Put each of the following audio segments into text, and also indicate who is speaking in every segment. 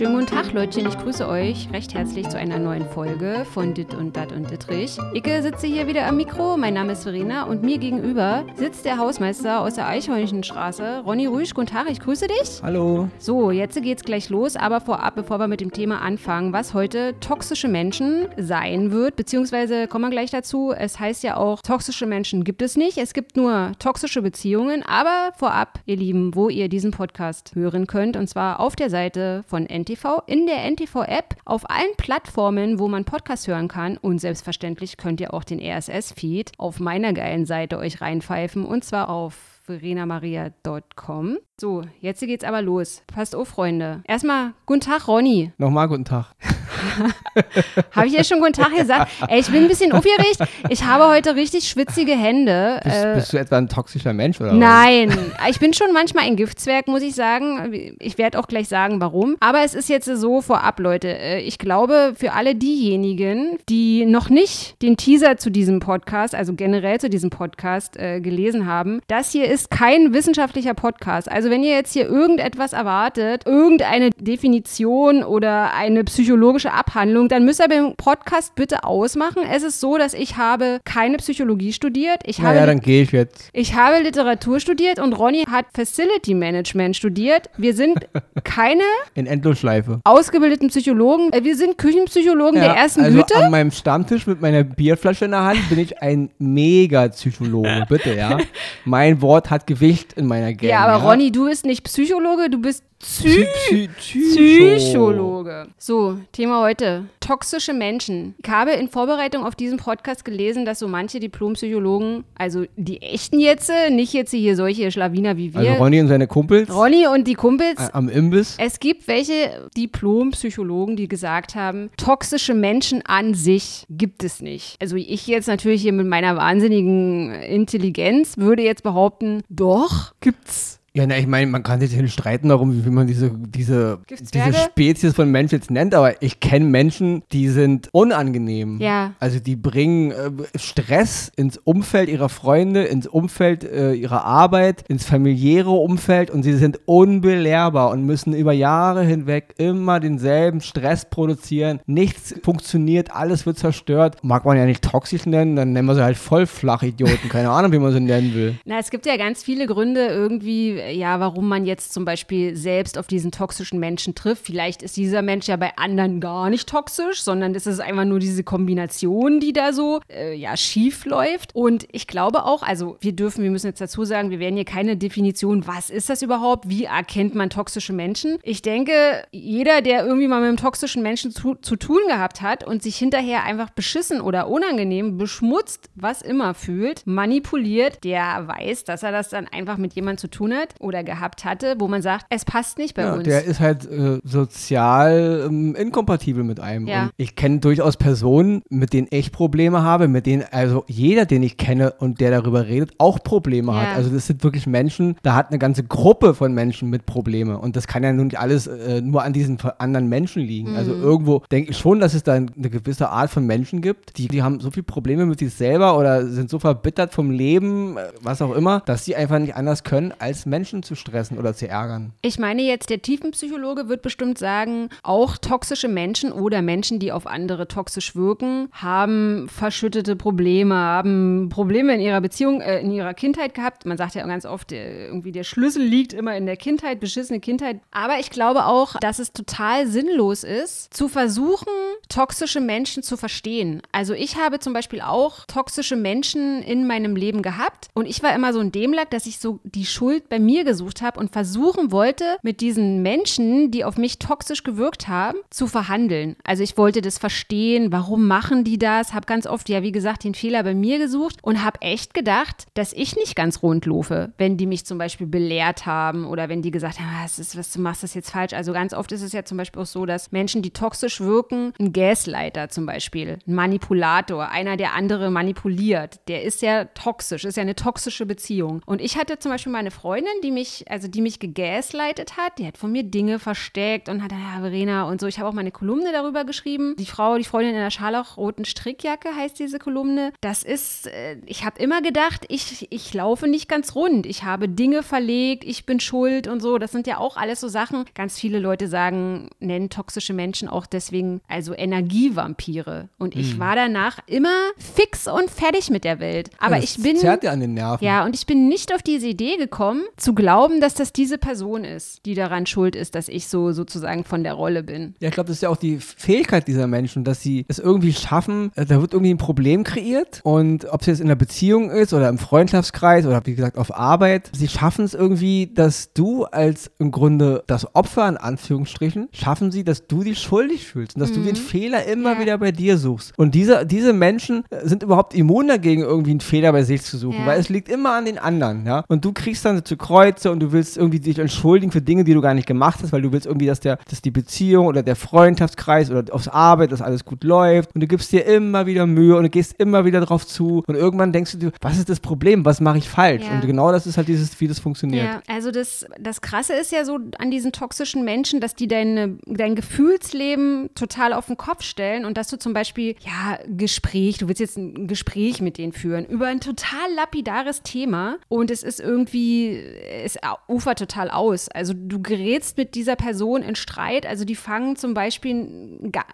Speaker 1: Beijo. Tag, Leutchen. Ich grüße euch recht herzlich zu einer neuen Folge von Dit und Dat und Dittrich. Icke sitze hier wieder am Mikro. Mein Name ist Verena und mir gegenüber sitzt der Hausmeister aus der Eichhörnchenstraße, Ronny Rüsch. Guten Tag, ich grüße dich.
Speaker 2: Hallo.
Speaker 1: So, jetzt geht's gleich los, aber vorab, bevor wir mit dem Thema anfangen, was heute toxische Menschen sein wird, beziehungsweise kommen wir gleich dazu. Es heißt ja auch, toxische Menschen gibt es nicht. Es gibt nur toxische Beziehungen. Aber vorab, ihr Lieben, wo ihr diesen Podcast hören könnt, und zwar auf der Seite von NTV, in der NTV-App, auf allen Plattformen, wo man Podcast hören kann. Und selbstverständlich könnt ihr auch den RSS-Feed auf meiner geilen Seite euch reinpfeifen, und zwar auf verenamaria.com. So, jetzt geht's aber los. Passt auf, Freunde. Erstmal, guten Tag, Ronny.
Speaker 2: Nochmal guten Tag.
Speaker 1: habe ich ja schon guten Tag gesagt. Ey, ich bin ein bisschen aufgeregt. Ich habe heute richtig schwitzige Hände.
Speaker 2: Bist,
Speaker 1: Äh,
Speaker 2: bist du etwa ein toxischer Mensch oder
Speaker 1: Nein, ich bin schon manchmal ein Giftzwerg, muss ich sagen. Ich werde auch gleich sagen, warum. Aber es ist jetzt so vorab, Leute. Äh, Ich glaube, für alle diejenigen, die noch nicht den Teaser zu diesem Podcast, also generell zu diesem Podcast äh, gelesen haben, das hier ist kein wissenschaftlicher Podcast. Also wenn ihr jetzt hier irgendetwas erwartet, irgendeine Definition oder eine psychologische Abhandlung, dann müsst ihr beim Podcast bitte ausmachen. Es ist so, dass ich habe keine Psychologie studiert. Ich
Speaker 2: was?
Speaker 1: habe
Speaker 2: Naja, dann gehe ich jetzt.
Speaker 1: ich habe Literatur studiert und Ronny hat Facility Management studiert. Wir sind keine
Speaker 2: In Endlosschleife.
Speaker 1: ausgebildeten Psychologen. Äh, Wir sind Küchenpsychologen der ersten
Speaker 2: also
Speaker 1: Güte.
Speaker 2: an meinem Stammtisch mit meiner Bierflasche in der Hand bin ich ein Mega-Psychologe, bitte, ja. Mein Wort hat Gewicht in meiner Gang.
Speaker 1: Ja, aber
Speaker 2: ja?
Speaker 1: Ronny, du bist nicht Psychologe, du bist Psy
Speaker 2: Psy Psy
Speaker 1: Psychologe. So, Thema heute. Toxische Menschen. Ich habe in Vorbereitung auf diesen Podcast gelesen, dass so manche Diplompsychologen, also die echten jetzt, nicht jetzt hier solche Schlawiner wie wir,
Speaker 2: Also Ronny und seine Kumpels
Speaker 1: Ronny und die Kumpels,
Speaker 2: am Imbiss.
Speaker 1: Es gibt welche Diplompsychologen, die gesagt haben, toxische Menschen an sich gibt es nicht. Also ich jetzt natürlich hier mit meiner wahnsinnigen Intelligenz würde jetzt behaupten, doch, gibt's.
Speaker 2: Ja, na, ich meine, man kann sich streiten darum, wie man diese, diese, diese Spezies von Mensch jetzt nennt, aber ich kenne Menschen, die sind unangenehm.
Speaker 1: Ja.
Speaker 2: Also die bringen äh, Stress ins Umfeld ihrer Freunde, ins Umfeld äh, ihrer Arbeit, ins familiäre Umfeld und sie sind unbelehrbar und müssen über Jahre hinweg immer denselben Stress produzieren. Nichts funktioniert, alles wird zerstört. Mag man ja nicht toxisch nennen, dann nennen wir sie halt voll Flachidioten. Keine Ahnung, wie man sie nennen will.
Speaker 1: Na, es gibt ja ganz viele Gründe irgendwie, ja, warum man jetzt zum Beispiel selbst auf diesen toxischen Menschen trifft. Vielleicht ist dieser Mensch ja bei anderen gar nicht toxisch, sondern es ist einfach nur diese Kombination, die da so, äh, ja, schief läuft. Und ich glaube auch, also wir dürfen, wir müssen jetzt dazu sagen, wir werden hier keine Definition, was ist das überhaupt, wie erkennt man toxische Menschen. Ich denke, jeder, der irgendwie mal mit einem toxischen Menschen zu, zu tun gehabt hat und sich hinterher einfach beschissen oder unangenehm, beschmutzt, was immer fühlt, manipuliert, der weiß, dass er das dann einfach mit jemandem zu tun hat oder gehabt hatte, wo man sagt, es passt nicht bei
Speaker 2: Ja,
Speaker 1: uns.
Speaker 2: der ist halt äh, sozial ähm, inkompatibel mit einem.
Speaker 1: Ja.
Speaker 2: Und ich kenne durchaus Personen, mit denen ich Probleme habe, mit denen also jeder, den ich kenne und der darüber redet, auch Probleme
Speaker 1: Ja.
Speaker 2: hat. Also das sind wirklich Menschen, da hat eine ganze Gruppe von Menschen mit Probleme. Und das kann ja nun nicht alles äh, nur an diesen anderen Menschen liegen. Also
Speaker 1: Mhm.
Speaker 2: irgendwo denke ich schon, dass es da eine gewisse Art von Menschen gibt, die, die haben so viele Probleme mit sich selber oder sind so verbittert vom Leben, äh, was auch immer, dass sie einfach nicht anders können, als Menschen zu stressen oder zu ärgern.
Speaker 1: Ich meine jetzt, der Tiefenpsychologe wird bestimmt sagen, auch toxische Menschen oder Menschen, die auf andere toxisch wirken, haben verschüttete Probleme, haben Probleme in ihrer Beziehung, äh, in ihrer Kindheit gehabt. Man sagt ja ganz oft, äh, irgendwie der Schlüssel liegt immer in der Kindheit, beschissene Kindheit. Aber ich glaube auch, dass es total sinnlos ist, zu versuchen, toxische Menschen zu verstehen. Also ich habe zum Beispiel auch toxische Menschen in meinem Leben gehabt und ich war immer so ein Dämlack, dass ich so die Schuld bei mir gesucht habe und versuchen wollte, mit diesen Menschen, die auf mich toxisch gewirkt haben, zu verhandeln. Also ich wollte das verstehen, warum machen die das, habe ganz oft, ja wie gesagt, den Fehler bei mir gesucht und habe echt gedacht, dass ich nicht ganz rund laufe, wenn die mich zum Beispiel belehrt haben oder wenn die gesagt haben, "Ah, was, ist, was du machst das jetzt falsch. Also ganz oft ist es ja zum Beispiel auch so, dass Menschen, die toxisch wirken, ein Gaslighter zum Beispiel, ein Manipulator, einer, der andere manipuliert, der ist ja toxisch, ist ja eine toxische Beziehung. Und ich hatte zum Beispiel meine Freundin, die mich, also die mich gegaslightet hat, die hat von mir Dinge versteckt und hat, ja, Verena und so. Ich habe auch mal eine Kolumne darüber geschrieben. Die Frau, die Freundin in der scharlachroten Strickjacke heißt diese Kolumne. Das ist, äh, ich habe immer gedacht, ich, ich laufe nicht ganz rund. Ich habe Dinge verlegt, ich bin schuld und so. Das sind ja auch alles so Sachen. Ganz viele Leute sagen, nennen toxische Menschen auch deswegen, also Energievampire. Und ich
Speaker 2: Mhm.
Speaker 1: war danach immer fix und fertig mit der Welt. Aber
Speaker 2: Ja,
Speaker 1: ich
Speaker 2: das
Speaker 1: bin.
Speaker 2: Zerrt ja an den Nerven.
Speaker 1: Ja, und ich bin nicht auf diese Idee gekommen, zu glauben, dass das diese Person ist, die daran schuld ist, dass ich so sozusagen von der Rolle bin.
Speaker 2: Ja, ich glaube, das ist ja auch die Fähigkeit dieser Menschen, dass sie es irgendwie schaffen, äh, da wird irgendwie ein Problem kreiert und ob es jetzt in der Beziehung ist oder im Freundschaftskreis oder wie gesagt auf Arbeit, sie schaffen es irgendwie, dass du als im Grunde das Opfer in Anführungsstrichen, schaffen sie, dass du dich schuldig fühlst und dass du den Fehler immer
Speaker 1: Ja.
Speaker 2: wieder bei dir suchst. Und diese, diese Menschen äh, sind überhaupt immun dagegen, irgendwie einen Fehler bei sich zu suchen,
Speaker 1: Ja.
Speaker 2: weil es liegt immer an den anderen, ja. Und du kriegst dann zu Kreuze und du willst irgendwie dich entschuldigen für Dinge, die du gar nicht gemacht hast, weil du willst irgendwie, dass der, dass die Beziehung oder der Freundschaftskreis oder aufs Arbeit, dass alles gut läuft und du gibst dir immer wieder Mühe und du gehst immer wieder drauf zu und irgendwann denkst du dir, was ist das Problem, was mache ich falsch?
Speaker 1: Ja.
Speaker 2: Und genau das ist halt dieses, wie das funktioniert.
Speaker 1: Ja, also das, das Krasse ist ja so an diesen toxischen Menschen, dass die deine, dein Gefühlsleben total auf den Kopf stellen und dass du zum Beispiel, ja, Gespräch, du willst jetzt ein Gespräch mit denen führen über ein total lapidares Thema und es ist irgendwie, es ufert total aus. Also du gerätst mit dieser Person in Streit, also die fangen zum Beispiel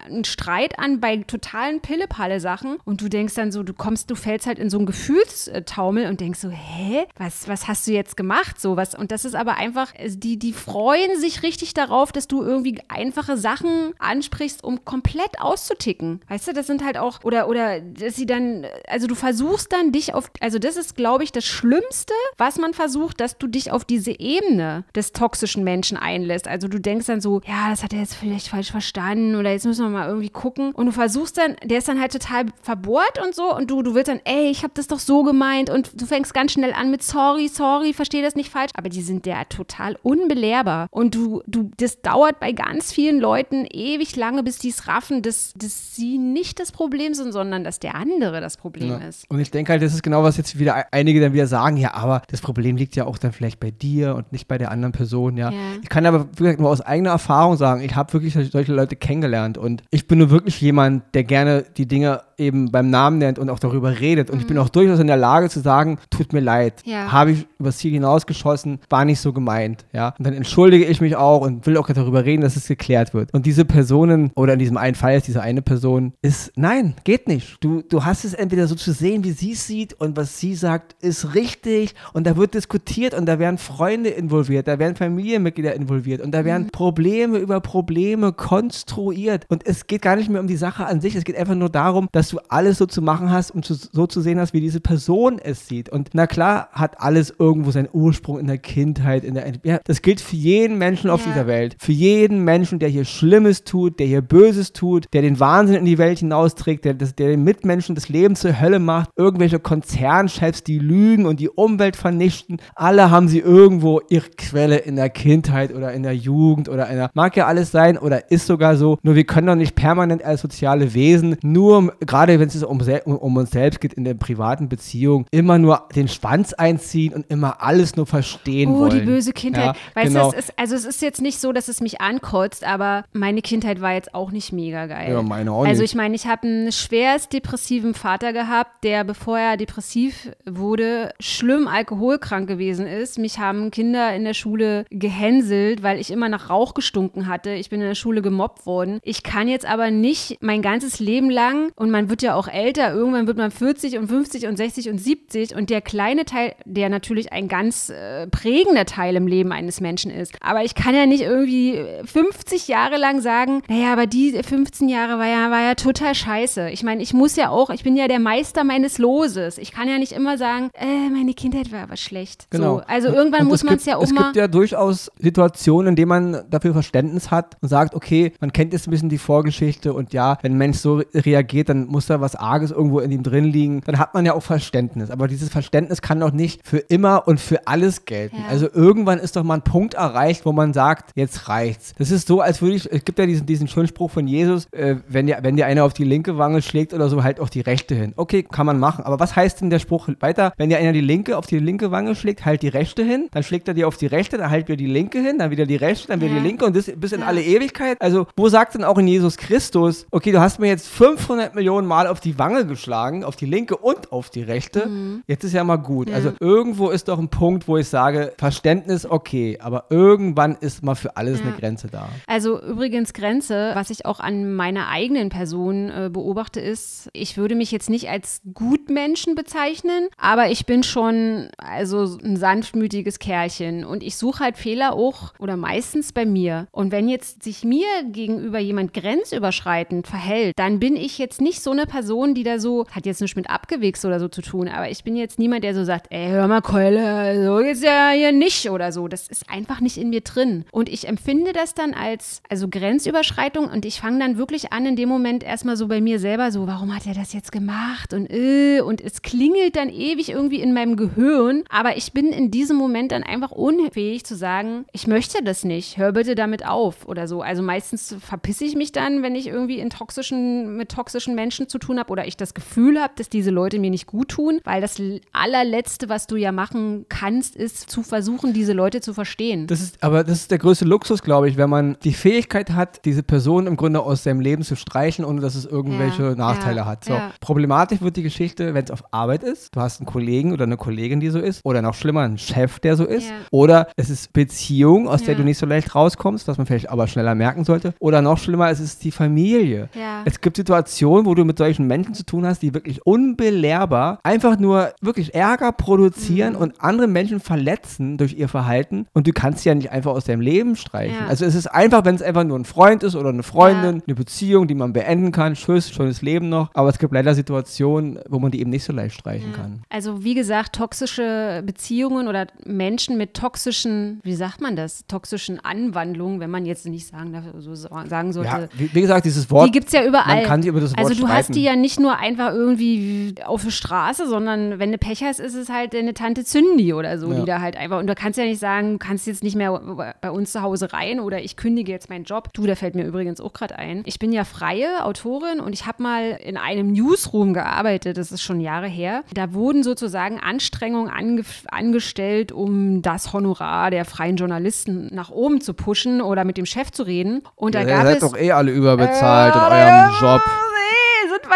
Speaker 1: einen, Streit an bei totalen Pille-Palle-Sachen und du denkst dann so, du kommst, du fällst halt in so einen Gefühlstaumel und denkst so, hä, was, was hast du jetzt gemacht? So was. Und das ist aber einfach, also die, die freuen sich richtig darauf, dass du irgendwie einfache Sachen ansprichst, um komplett auszuticken. Weißt du, das sind halt auch, oder, oder, dass sie dann, also du versuchst dann dich auf, also das ist, glaube ich, das Schlimmste, was man versucht, dass du dich auf diese Ebene des toxischen Menschen einlässt. Also du denkst dann so, ja, das hat er jetzt vielleicht falsch verstanden oder jetzt müssen wir mal irgendwie gucken. Und du versuchst dann, der ist dann halt total verbohrt und so und du, du willst dann, ey, ich habe das doch so gemeint und du fängst ganz schnell an mit sorry, sorry, verstehe das nicht falsch. Aber die sind ja total unbelehrbar. Und du, du, das dauert bei ganz vielen Leuten ewig lange, bis die es raffen, dass, dass sie nicht das Problem sind, sondern dass der andere das Problem
Speaker 2: Ja.
Speaker 1: ist.
Speaker 2: Und ich denke halt, das ist genau, was jetzt wieder einige dann wieder sagen, ja, aber das Problem liegt ja auch dann vielleicht bei dir und nicht bei der anderen Person, ja.
Speaker 1: Ja.
Speaker 2: Ich kann aber gesagt, nur aus eigener Erfahrung sagen, ich habe wirklich solche- solche Leute kennengelernt und ich bin nur wirklich jemand, der gerne die Dinge eben beim Namen nennt und auch darüber redet. Und ich bin auch durchaus in der Lage zu sagen, tut mir leid,
Speaker 1: Mhm. Ja.
Speaker 2: habe ich übers Ziel hinausgeschossen, war nicht so gemeint, ja. Und dann entschuldige ich mich auch und will auch darüber reden, dass es geklärt wird. Und diese Personen, oder in diesem einen Fall ist diese eine Person, ist, nein, geht nicht. Du, du hast es entweder so zu sehen, wie sie es sieht und was sie sagt, ist richtig und da wird diskutiert und da werden Freunde involviert, da werden Familienmitglieder involviert und da werden Probleme über Probleme konstruiert und es geht gar nicht mehr um die Sache an sich, es geht einfach nur darum, dass du alles so zu machen hast und zu, so zu sehen hast, wie diese Person es sieht. Und na klar hat alles irgendwo seinen Ursprung in der Kindheit, in der ja, das gilt für jeden Menschen auf
Speaker 1: Ja.
Speaker 2: dieser Welt. Für jeden Menschen, der hier Schlimmes tut, der hier Böses tut, der den Wahnsinn in die Welt hinausträgt, der, der den Mitmenschen das Leben zur Hölle macht, irgendwelche Konzernchefs, die lügen und die Umwelt vernichten, alle haben sie irgendwo ihre Quelle in der Kindheit oder in der Jugend oder in der, mag ja alles sein oder ist sogar so, nur wir können doch nicht permanent als soziale Wesen nur, gerade wenn es um, um, uns selbst geht in der privaten Beziehung, immer nur den Schwanz einziehen und immer alles nur verstehen
Speaker 1: Oh,
Speaker 2: wollen.
Speaker 1: die böse Kindheit.
Speaker 2: Ja,
Speaker 1: weißt
Speaker 2: genau.
Speaker 1: du, es ist, also es ist jetzt nicht so, dass es mich ankotzt, aber meine Kindheit war jetzt auch nicht mega geil.
Speaker 2: Ja, meine auch
Speaker 1: also
Speaker 2: nicht.
Speaker 1: ich meine, ich habe einen schwerst depressiven Vater gehabt, der, bevor er depressiv wurde, schlimm alkoholkrank gewesen ist. Mich haben Kinder in der Schule gehänselt, weil ich immer nach Rauch gestunken hatte. Ich bin in der Schule gemobbt worden. Ich kann jetzt aber nicht mein ganzes Leben lang, und man wird ja auch älter, irgendwann wird man 40 und 50 und 60 und 70 und der kleine Teil, der natürlich ein ganz äh, prägender Teil im Leben eines Menschen ist. Aber ich kann ja nicht irgendwie äh, 50 Jahre lang sagen, naja, aber die 15 Jahre war ja, war ja total scheiße. Ich meine, ich muss ja auch, ich bin ja der Meister meines Loses. Ich kann ja nicht immer sagen, äh, meine Kindheit war aber schlecht.
Speaker 2: Genau.
Speaker 1: So, also irgendwann
Speaker 2: und
Speaker 1: muss
Speaker 2: es
Speaker 1: man es ja auch
Speaker 2: Es
Speaker 1: mal.
Speaker 2: gibt ja durchaus Situationen, in denen man dafür Verständnis hat und sagt, okay, man kennt jetzt ein bisschen die Vorgeschichte und ja, wenn ein Mensch so reagiert, dann muss muss da was Arges irgendwo in ihm drin liegen, dann hat man ja auch Verständnis. Aber dieses Verständnis kann doch nicht für immer und für alles gelten.
Speaker 1: Ja.
Speaker 2: Also irgendwann ist doch mal ein Punkt erreicht, wo man sagt, jetzt reicht's. Das ist so, als würde ich, es gibt ja diesen, diesen schönen Spruch von Jesus, äh, wenn dir, wenn dir einer auf die linke Wange schlägt oder so, halt auch die rechte hin. Okay, kann man machen. Aber was heißt denn der Spruch weiter? Wenn dir einer die linke auf die linke Wange schlägt, halt die rechte hin, dann schlägt er dir auf die rechte, dann halt wieder die linke hin, dann wieder die rechte, dann wieder
Speaker 1: Ja.
Speaker 2: die linke und das bis in
Speaker 1: Ja.
Speaker 2: alle Ewigkeit. Also, wo sagt denn auch in Jesus Christus, okay, du hast mir jetzt 500 Millionen Mal auf die Wange geschlagen, auf die linke und auf die rechte. Jetzt ist ja mal gut.
Speaker 1: Mhm. Ja.
Speaker 2: Also, irgendwo ist doch ein Punkt, wo ich sage, Verständnis okay, aber irgendwann ist mal für alles
Speaker 1: Ja.
Speaker 2: eine Grenze da.
Speaker 1: Also übrigens Grenze, was ich auch an meiner eigenen Person äh, beobachte, ist, ich würde mich jetzt nicht als Gutmenschen bezeichnen, aber ich bin schon also ein sanftmütiges Kerlchen und ich suche halt Fehler auch oder meistens bei mir. Und wenn jetzt sich mir gegenüber jemand grenzüberschreitend verhält, dann bin ich jetzt nicht so eine Person, die da so, hat jetzt nichts mit abgewichst oder so zu tun, aber ich bin jetzt niemand, der so sagt, ey, hör mal, Keule, so geht's ja hier nicht oder so. Das ist einfach nicht in mir drin. Und ich empfinde das dann als, also Grenzüberschreitung und ich fange dann wirklich an, in dem Moment erstmal so bei mir selber so, warum hat er das jetzt gemacht und äh, und es klingelt dann ewig irgendwie in meinem Gehirn, aber ich bin in diesem Moment dann einfach unfähig zu sagen, ich möchte das nicht, hör bitte damit auf oder so. Also meistens verpisse ich mich dann, wenn ich irgendwie in toxischen, mit toxischen Menschen zu tun habe oder ich das Gefühl habe, dass diese Leute mir nicht gut tun, weil das allerletzte, was du ja machen kannst, ist zu versuchen, diese Leute zu verstehen.
Speaker 2: Das ist, aber das ist der größte Luxus, glaube ich, wenn man die Fähigkeit hat, diese Person im Grunde aus seinem Leben zu streichen, ohne dass es irgendwelche
Speaker 1: Ja,
Speaker 2: Nachteile
Speaker 1: ja,
Speaker 2: hat. So.
Speaker 1: ja.
Speaker 2: Problematisch wird die Geschichte, wenn es auf Arbeit ist. Du hast einen Kollegen oder eine Kollegin, die so ist. Oder noch schlimmer, einen Chef, der so ist. Oder es ist Beziehung, aus der du nicht so leicht rauskommst, was man vielleicht aber schneller merken sollte. Oder noch schlimmer, es ist die Familie. Es gibt Situationen, wo du mit solchen Menschen zu tun hast, die wirklich unbelehrbar einfach nur wirklich Ärger produzieren
Speaker 1: Mhm.
Speaker 2: und andere Menschen verletzen durch ihr Verhalten und du kannst sie ja nicht einfach aus deinem Leben streichen.
Speaker 1: Ja.
Speaker 2: Also es ist einfach, wenn es einfach nur ein Freund ist oder eine Freundin, eine Beziehung, die man beenden kann, tschüss, schönes Leben noch. Aber es gibt leider Situationen, wo man die eben nicht so leicht streichen kann.
Speaker 1: Also wie gesagt, toxische Beziehungen oder Menschen mit toxischen, wie sagt man das, toxischen Anwandlungen, wenn man jetzt nicht sagen, darf, so sagen sollte.
Speaker 2: Ja, wie, wie gesagt, dieses Wort,
Speaker 1: die gibt es ja überall.
Speaker 2: man kann sich über das Wort
Speaker 1: also du. Hast die ja nicht nur einfach irgendwie auf der Straße, sondern wenn du Pech hast, ist es halt deine Tante Zündi oder so,
Speaker 2: Ja.
Speaker 1: die da halt einfach, und du kannst ja nicht sagen, du kannst jetzt nicht mehr bei uns zu Hause rein oder ich kündige jetzt meinen Job. Du, da fällt mir übrigens auch gerade ein. Ich bin ja freie Autorin und ich habe mal in einem Newsroom gearbeitet, das ist schon Jahre her. Da wurden sozusagen Anstrengungen ange angestellt, um das Honorar der freien Journalisten nach oben zu pushen oder mit dem Chef zu reden. Und da
Speaker 2: Ihr
Speaker 1: gab
Speaker 2: seid
Speaker 1: es
Speaker 2: doch eh alle überbezahlt in
Speaker 1: äh,
Speaker 2: eurem Job.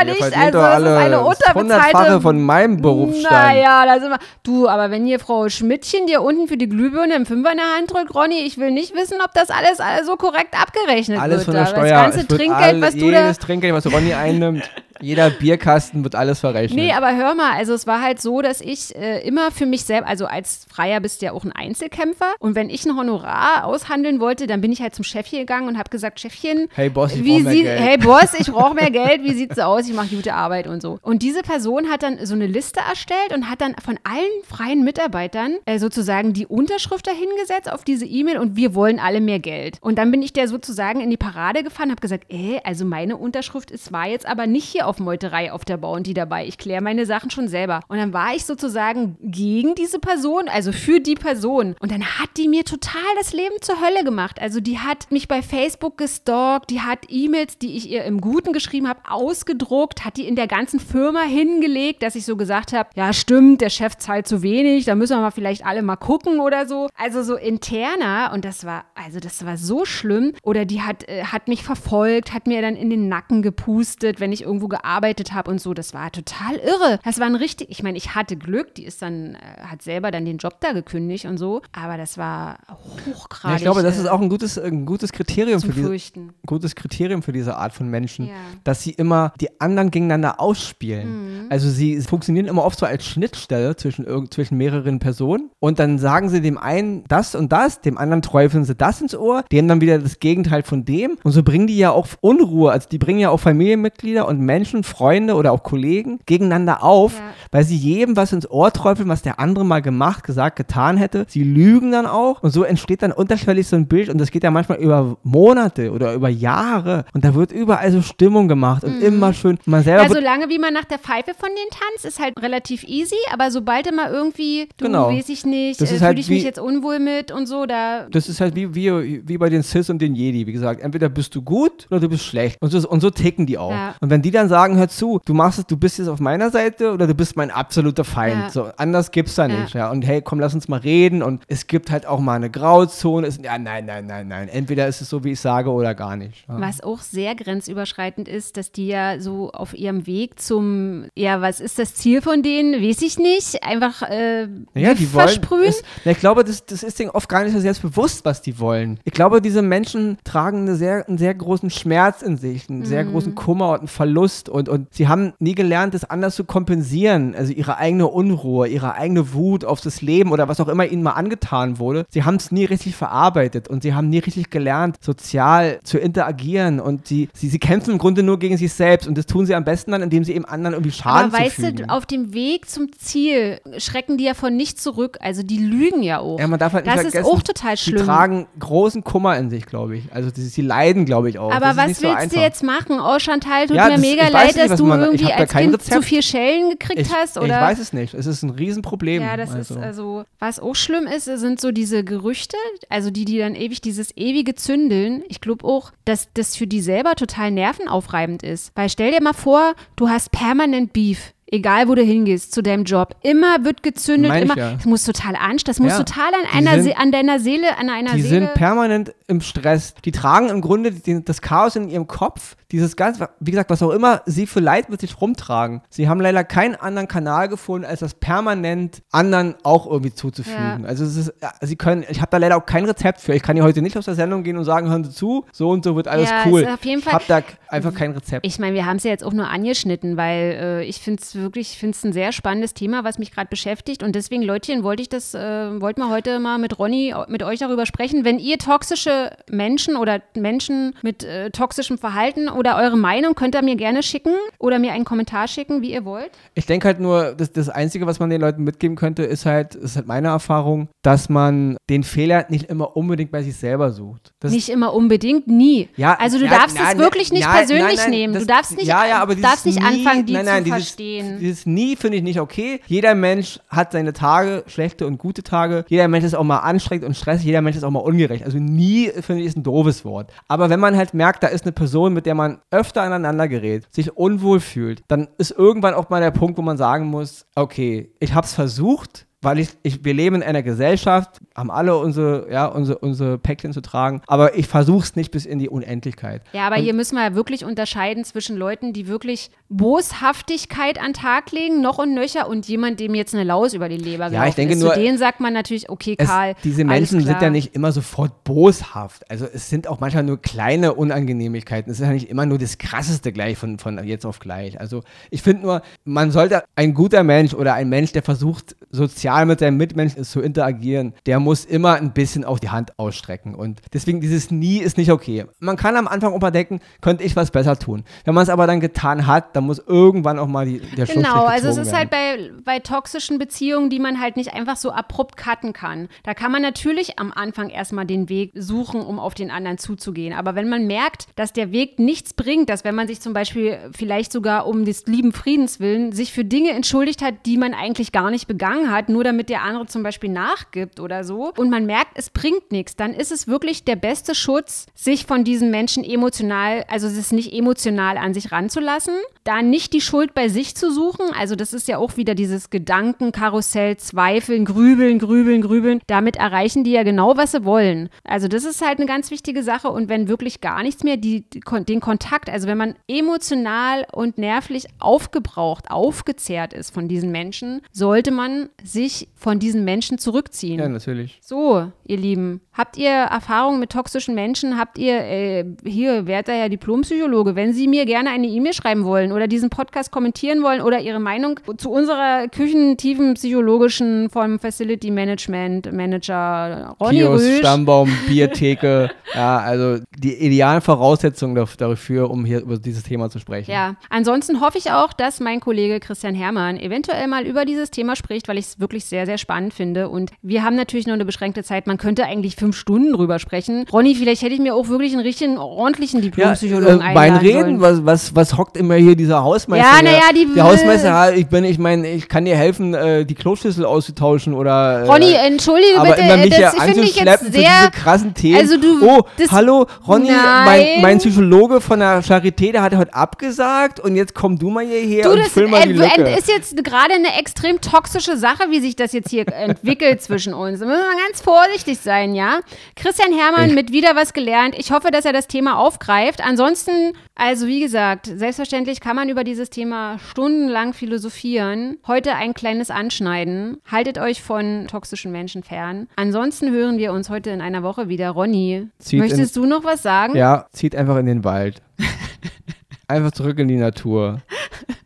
Speaker 2: Ihr
Speaker 1: nicht. Also, das ist eine.
Speaker 2: Hundertfache von meinem Berufsstand.
Speaker 1: Naja, da sind wir. Du, aber wenn hier Frau Schmidtchen dir unten für die Glühbirne im Fünfer in der Hand drückt, Ronny, ich will nicht wissen, ob das alles, alles so korrekt abgerechnet
Speaker 2: Alles
Speaker 1: wird.
Speaker 2: von der. Steuer.
Speaker 1: Das ganze Trinkgeld, was du da.
Speaker 2: Jedes Trinkgeld, was Ronny einnimmt, jeder Bierkasten wird alles verrechnet.
Speaker 1: Nee, aber hör mal, also es war halt so, dass ich äh, immer für mich selbst, also als Freier bist du ja auch ein Einzelkämpfer und wenn ich ein Honorar aushandeln wollte, dann bin ich halt zum Chefchen gegangen und habe gesagt, Chefchen,
Speaker 2: Hey Boss, ich
Speaker 1: wie
Speaker 2: brauch mehr Geld.
Speaker 1: hey Boss, ich brauche mehr Geld, wie sieht's aus? Ich mache gute Arbeit und so. Und diese Person hat dann so eine Liste erstellt und hat dann von allen freien Mitarbeitern äh, sozusagen die Unterschrift dahingesetzt auf diese E-Mail und wir wollen alle mehr Geld. Und dann bin ich der sozusagen in die Parade gefahren, habe gesagt, ey, also meine Unterschrift ist war jetzt aber nicht hier auf Meuterei auf der Bounty dabei. Ich kläre meine Sachen schon selber. Und dann war ich sozusagen gegen diese Person, also für die Person. Und dann hat die mir total das Leben zur Hölle gemacht. Also die hat mich bei Facebook gestalkt, die hat E-Mails, die ich ihr im Guten geschrieben habe, ausgedruckt, hat die in der ganzen Firma hingelegt, dass ich so gesagt habe, ja stimmt, der Chef zahlt zu wenig, da müssen wir mal vielleicht alle mal gucken oder so. Also so interner und das war, also das war so schlimm. Oder die hat, äh, hat mich verfolgt, hat mir dann in den Nacken gepustet, wenn ich irgendwo gearbeitet habe und so. Das war total irre. Das war ein richtig, ich meine, ich hatte Glück, die ist dann, äh, hat selber dann den Job da gekündigt und so, aber das war hochgradig.
Speaker 2: Ja, ich glaube, das
Speaker 1: äh,
Speaker 2: ist auch ein gutes, ein gutes Kriterium für diese,
Speaker 1: Fürchten.
Speaker 2: gutes Kriterium für diese Art von Menschen,
Speaker 1: Ja.
Speaker 2: dass sie immer die anderen gegeneinander ausspielen. Also sie funktionieren immer oft so als Schnittstelle zwischen, zwischen mehreren Personen und dann sagen sie dem einen das und das, dem anderen träufeln sie das ins Ohr, dem dann wieder das Gegenteil von dem und so bringen die ja auch Unruhe, also die bringen ja auch Familienmitglieder und Menschen Menschen, Freunde oder auch Kollegen gegeneinander auf,
Speaker 1: Ja.
Speaker 2: weil sie jedem was ins Ohr träufeln, was der andere mal gemacht, gesagt, getan hätte. Sie lügen dann auch und so entsteht dann unterschwellig so ein Bild und das geht ja manchmal über Monate oder über Jahre und da wird überall so Stimmung gemacht und immer schön, man selber
Speaker 1: Mhm. Ja, solange wie man nach der Pfeife von denen tanzt, ist halt relativ easy, aber sobald mal irgendwie, du
Speaker 2: Genau.
Speaker 1: weiß ich nicht,
Speaker 2: Das
Speaker 1: äh,
Speaker 2: ist
Speaker 1: fühle
Speaker 2: halt
Speaker 1: ich mich
Speaker 2: wie-
Speaker 1: jetzt unwohl mit und so, da
Speaker 2: Das ist halt wie, wie, wie bei den Sis und den Jedi, wie gesagt. Entweder bist du gut oder du bist schlecht. Und so, und so ticken die auch.
Speaker 1: Ja.
Speaker 2: Und wenn die dann sagen, hör zu, du machst es, du bist jetzt auf meiner Seite oder du bist mein absoluter Feind.
Speaker 1: Ja.
Speaker 2: So, anders gibt's da
Speaker 1: Ja.
Speaker 2: nicht. Ja. Und hey, komm, lass uns mal reden. Und es gibt halt auch mal eine Grauzone. Es, ja, nein, nein, nein, nein. Entweder ist es so, wie ich sage, oder gar nicht. Ja.
Speaker 1: Was auch sehr grenzüberschreitend ist, dass die ja so auf ihrem Weg zum, ja, was ist das Ziel von denen? Weiß ich nicht. Einfach äh,
Speaker 2: Ja, die wollen.
Speaker 1: versprühen.
Speaker 2: Es, na, ich glaube, das, das ist denen oft gar nicht so selbstbewusst, was die wollen. Ich glaube, diese Menschen tragen eine sehr, einen sehr großen Schmerz in sich, einen sehr
Speaker 1: Mhm.
Speaker 2: großen Kummer und einen Verlust und, und sie haben nie gelernt, das anders zu kompensieren. Also ihre eigene Unruhe, ihre eigene Wut auf das Leben oder was auch immer ihnen mal angetan wurde. Sie haben es nie richtig verarbeitet und sie haben nie richtig gelernt, sozial zu interagieren und sie, sie, sie kämpfen im Grunde nur gegen sich selbst und das tun sie am besten dann, indem sie eben anderen irgendwie Schaden
Speaker 1: Aber weißt du, auf dem Weg zum Ziel schrecken die ja von nichts zurück. Also die lügen ja auch.
Speaker 2: Ja, man darf halt nicht
Speaker 1: das ist
Speaker 2: vergessen,
Speaker 1: auch total
Speaker 2: Die
Speaker 1: schlimm.
Speaker 2: tragen großen Kummer in sich, glaube ich. Also die, sie leiden, glaube ich, auch.
Speaker 1: Aber
Speaker 2: ist
Speaker 1: was
Speaker 2: nicht so
Speaker 1: willst
Speaker 2: einfach.
Speaker 1: du jetzt machen? Oh, Chantal, tut
Speaker 2: Ja,
Speaker 1: mir mega
Speaker 2: ich weiß
Speaker 1: leid,
Speaker 2: nicht,
Speaker 1: dass du
Speaker 2: man- ich
Speaker 1: irgendwie als Kind
Speaker 2: Rezept.
Speaker 1: zu viel Schellen gekriegt
Speaker 2: Ich,
Speaker 1: hast.
Speaker 2: ich
Speaker 1: Oder?
Speaker 2: weiß es nicht. Es ist ein Riesenproblem.
Speaker 1: Ja, das
Speaker 2: also.
Speaker 1: ist also, was auch schlimm ist, sind so diese Gerüchte, also die, die dann ewig dieses ewige Zündeln. Ich glaube auch, dass das für die selber total nervenaufreibend ist. Weil stell dir mal vor, du hast permanent Beef. Egal, wo du hingehst, zu deinem Job. Immer wird gezündet,
Speaker 2: Meine ich
Speaker 1: immer.
Speaker 2: ja.
Speaker 1: Das muss total anstrengend, das muss
Speaker 2: Ja.
Speaker 1: total an,
Speaker 2: Die
Speaker 1: einer,
Speaker 2: sind-
Speaker 1: an deiner Seele, an einer
Speaker 2: Die
Speaker 1: Seele.
Speaker 2: sind permanent im Stress. Die tragen im Grunde den, das Chaos in ihrem Kopf. Dieses ganze, wie gesagt, was auch immer sie für Leid mit sich rumtragen. Sie haben leider keinen anderen Kanal gefunden, als das permanent anderen auch irgendwie zuzufügen.
Speaker 1: Ja.
Speaker 2: Also es ist, ja, sie können, ich habe da leider auch kein Rezept für. Ich kann hier heute nicht aus der Sendung gehen und sagen, hören Sie zu, so und so wird alles
Speaker 1: Ja,
Speaker 2: cool.
Speaker 1: auf jeden
Speaker 2: ich
Speaker 1: Fall-
Speaker 2: habe da einfach kein Rezept.
Speaker 1: Ich meine, wir haben es ja jetzt auch nur angeschnitten, weil äh, ich finde es wirklich, ich finde es ein sehr spannendes Thema, was mich gerade beschäftigt. Und deswegen, Leutchen, wollte ich das, äh, wollten wir heute mal mit Ronny, mit euch darüber sprechen. Wenn ihr toxische Menschen oder Menschen mit äh, toxischem Verhalten oder eure Meinung, könnt ihr mir gerne schicken oder mir einen Kommentar schicken, wie ihr wollt.
Speaker 2: Ich denke halt nur, das, das Einzige, was man den Leuten mitgeben könnte, ist halt, ist halt meine Erfahrung, dass man den Fehler nicht immer unbedingt bei sich selber sucht. Das
Speaker 1: nicht immer unbedingt, nie.
Speaker 2: Ja,
Speaker 1: also du
Speaker 2: ja,
Speaker 1: darfst
Speaker 2: nein,
Speaker 1: es wirklich nicht
Speaker 2: nein,
Speaker 1: persönlich
Speaker 2: nein, nein,
Speaker 1: nehmen.
Speaker 2: das-
Speaker 1: du darfst nicht,
Speaker 2: ja, ja, aber
Speaker 1: darfst nicht
Speaker 2: nie,
Speaker 1: anfangen, die
Speaker 2: nein, nein,
Speaker 1: zu
Speaker 2: dieses,
Speaker 1: verstehen.
Speaker 2: Dieses nie finde ich nicht okay. Jeder Mensch hat seine Tage, schlechte und gute Tage. Jeder Mensch ist auch mal anstrengend und stressig. Jeder Mensch ist auch mal ungerecht. Also nie finde ich ist ein doofes Wort. Aber wenn man halt merkt, da ist eine Person, mit der man öfter aneinander gerät, sich unwohl fühlt, dann ist irgendwann auch mal der Punkt, wo man sagen muss, okay, ich habe es versucht, weil ich, ich, wir leben in einer Gesellschaft, haben alle unsere, ja, unsere, unsere Päckchen zu tragen, aber ich versuche es nicht bis in die Unendlichkeit.
Speaker 1: Ja, aber hier müssen wir ja wirklich unterscheiden zwischen Leuten, die wirklich Boshaftigkeit an Tag legen, noch und nöcher, und jemand, dem jetzt eine Laus über die Leber
Speaker 2: ich
Speaker 1: gelaufen
Speaker 2: denke
Speaker 1: ist.
Speaker 2: nur,
Speaker 1: Zu denen sagt man natürlich, okay,
Speaker 2: Es,
Speaker 1: Karl,
Speaker 2: diese Menschen sind ja nicht immer sofort boshaft. Also es sind auch manchmal nur kleine Unangenehmlichkeiten. Es ist ja nicht immer nur das Krasseste gleich von, von jetzt auf gleich. Also ich finde nur, man sollte ein guter Mensch oder ein Mensch, der versucht, sozial mit seinen Mitmenschen zu interagieren, der muss immer ein bisschen auch die Hand ausstrecken. Und deswegen dieses Nie ist nicht okay. Man kann am Anfang auch mal denken, könnte ich was besser tun. Wenn man es aber dann getan hat, dann muss irgendwann auch mal die, der Schlussstrich
Speaker 1: Genau, also es ist
Speaker 2: werden.
Speaker 1: halt bei, bei toxischen Beziehungen, die man halt nicht einfach so abrupt cutten kann. Da kann man natürlich am Anfang erstmal den Weg suchen, um auf den anderen zuzugehen. Aber wenn man merkt, dass der Weg nichts bringt, dass wenn man sich zum Beispiel vielleicht sogar um des lieben Friedens willen sich für Dinge entschuldigt hat, die man eigentlich gar nicht begangen hat, nur damit der andere zum Beispiel nachgibt oder so, und man merkt, es bringt nichts, dann ist es wirklich der beste Schutz, sich von diesen Menschen emotional, also es nicht emotional an sich ranzulassen, da nicht die Schuld bei sich zu suchen. Also das ist ja auch wieder dieses Gedankenkarussell, Zweifeln, Grübeln, Grübeln, Grübeln. Damit erreichen die ja genau, was sie wollen. Also das ist halt eine ganz wichtige Sache. Und wenn wirklich gar nichts mehr, die, den Kontakt, also wenn man emotional und nervlich aufgebraucht, aufgezehrt ist von diesen Menschen, sollte man sich von diesen Menschen zurückziehen.
Speaker 2: ja, natürlich.
Speaker 1: So, ihr Lieben, habt ihr Erfahrungen mit toxischen Menschen? Habt ihr, äh, hier, werter Herr Diplompsychologe, wenn Sie mir gerne eine E-Mail schreiben wollen oder oder diesen Podcast kommentieren wollen oder ihre Meinung zu unserer küchentiefen psychologischen vom Facility Management Manager Ronny
Speaker 2: Kiosk,
Speaker 1: Rüsch.
Speaker 2: Stammbaum, Biertheke. ja, also die idealen Voraussetzungen daf- dafür, um hier über dieses Thema zu sprechen.
Speaker 1: Ja, ansonsten hoffe ich auch, dass mein Kollege Christian Hermann eventuell mal über dieses Thema spricht, weil ich es wirklich sehr, sehr spannend finde. Und wir haben natürlich nur eine beschränkte Zeit. Man könnte eigentlich fünf Stunden drüber sprechen. Ronny, vielleicht hätte ich mir auch wirklich einen richtigen, ordentlichen
Speaker 2: Ja,
Speaker 1: Diplompsychologen
Speaker 2: äh, mein
Speaker 1: einladen
Speaker 2: Reden,
Speaker 1: sollen.
Speaker 2: was, was, was hockt immer hier dieser Hausmeister?
Speaker 1: Ja,
Speaker 2: der-
Speaker 1: na ja, die-
Speaker 2: Der Hausmeister, ja, ich bin, ich meine, ich kann dir helfen, äh, die Kloschüssel auszutauschen oder. Äh,
Speaker 1: Ronny, entschuldige
Speaker 2: aber
Speaker 1: bitte,
Speaker 2: immer
Speaker 1: äh,
Speaker 2: mich
Speaker 1: das finde ich jetzt sehr.
Speaker 2: diese krassen Themen.
Speaker 1: also du-
Speaker 2: oh, hallo, Ronny, mein, mein Psychologe von der Charité, der hat heute abgesagt und jetzt komm du mal hierher
Speaker 1: Du,
Speaker 2: und
Speaker 1: das
Speaker 2: füll mal die
Speaker 1: ent-
Speaker 2: Lücke.
Speaker 1: ist jetzt gerade eine extrem toxische Sache, wie sich das jetzt hier entwickelt zwischen uns. Da müssen wir ganz vorsichtig sein, ja? Christian Hermann
Speaker 2: Ich-
Speaker 1: mit wieder was gelernt. Ich hoffe, dass er das Thema aufgreift. Ansonsten, also wie gesagt, selbstverständlich kann man über dieses Thema stundenlang philosophieren. Heute ein kleines Anschneiden. Haltet euch von toxischen Menschen fern. Ansonsten hören wir uns heute in einer Woche wieder. Ronny,
Speaker 2: Zieht
Speaker 1: möchtest du noch was sagen?
Speaker 2: Ja, zieht einfach in den Wald. einfach zurück in die Natur.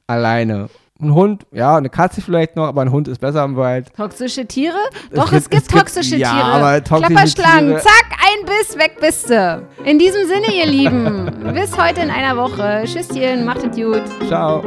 Speaker 2: Alleine. Ein Hund, ja, eine Katze vielleicht noch, aber ein Hund ist besser im Wald.
Speaker 1: Toxische Tiere? Doch,
Speaker 2: gibt-
Speaker 1: es gibt
Speaker 2: es gibt-
Speaker 1: toxische
Speaker 2: ja,
Speaker 1: Tiere.
Speaker 2: aber toxische
Speaker 1: Klapperschlangen,
Speaker 2: Tiere-
Speaker 1: zack, ein Biss, weg bist du. In diesem Sinne, ihr Lieben, bis heute in einer Woche. Tschüsschen, macht es gut.
Speaker 2: Ciao.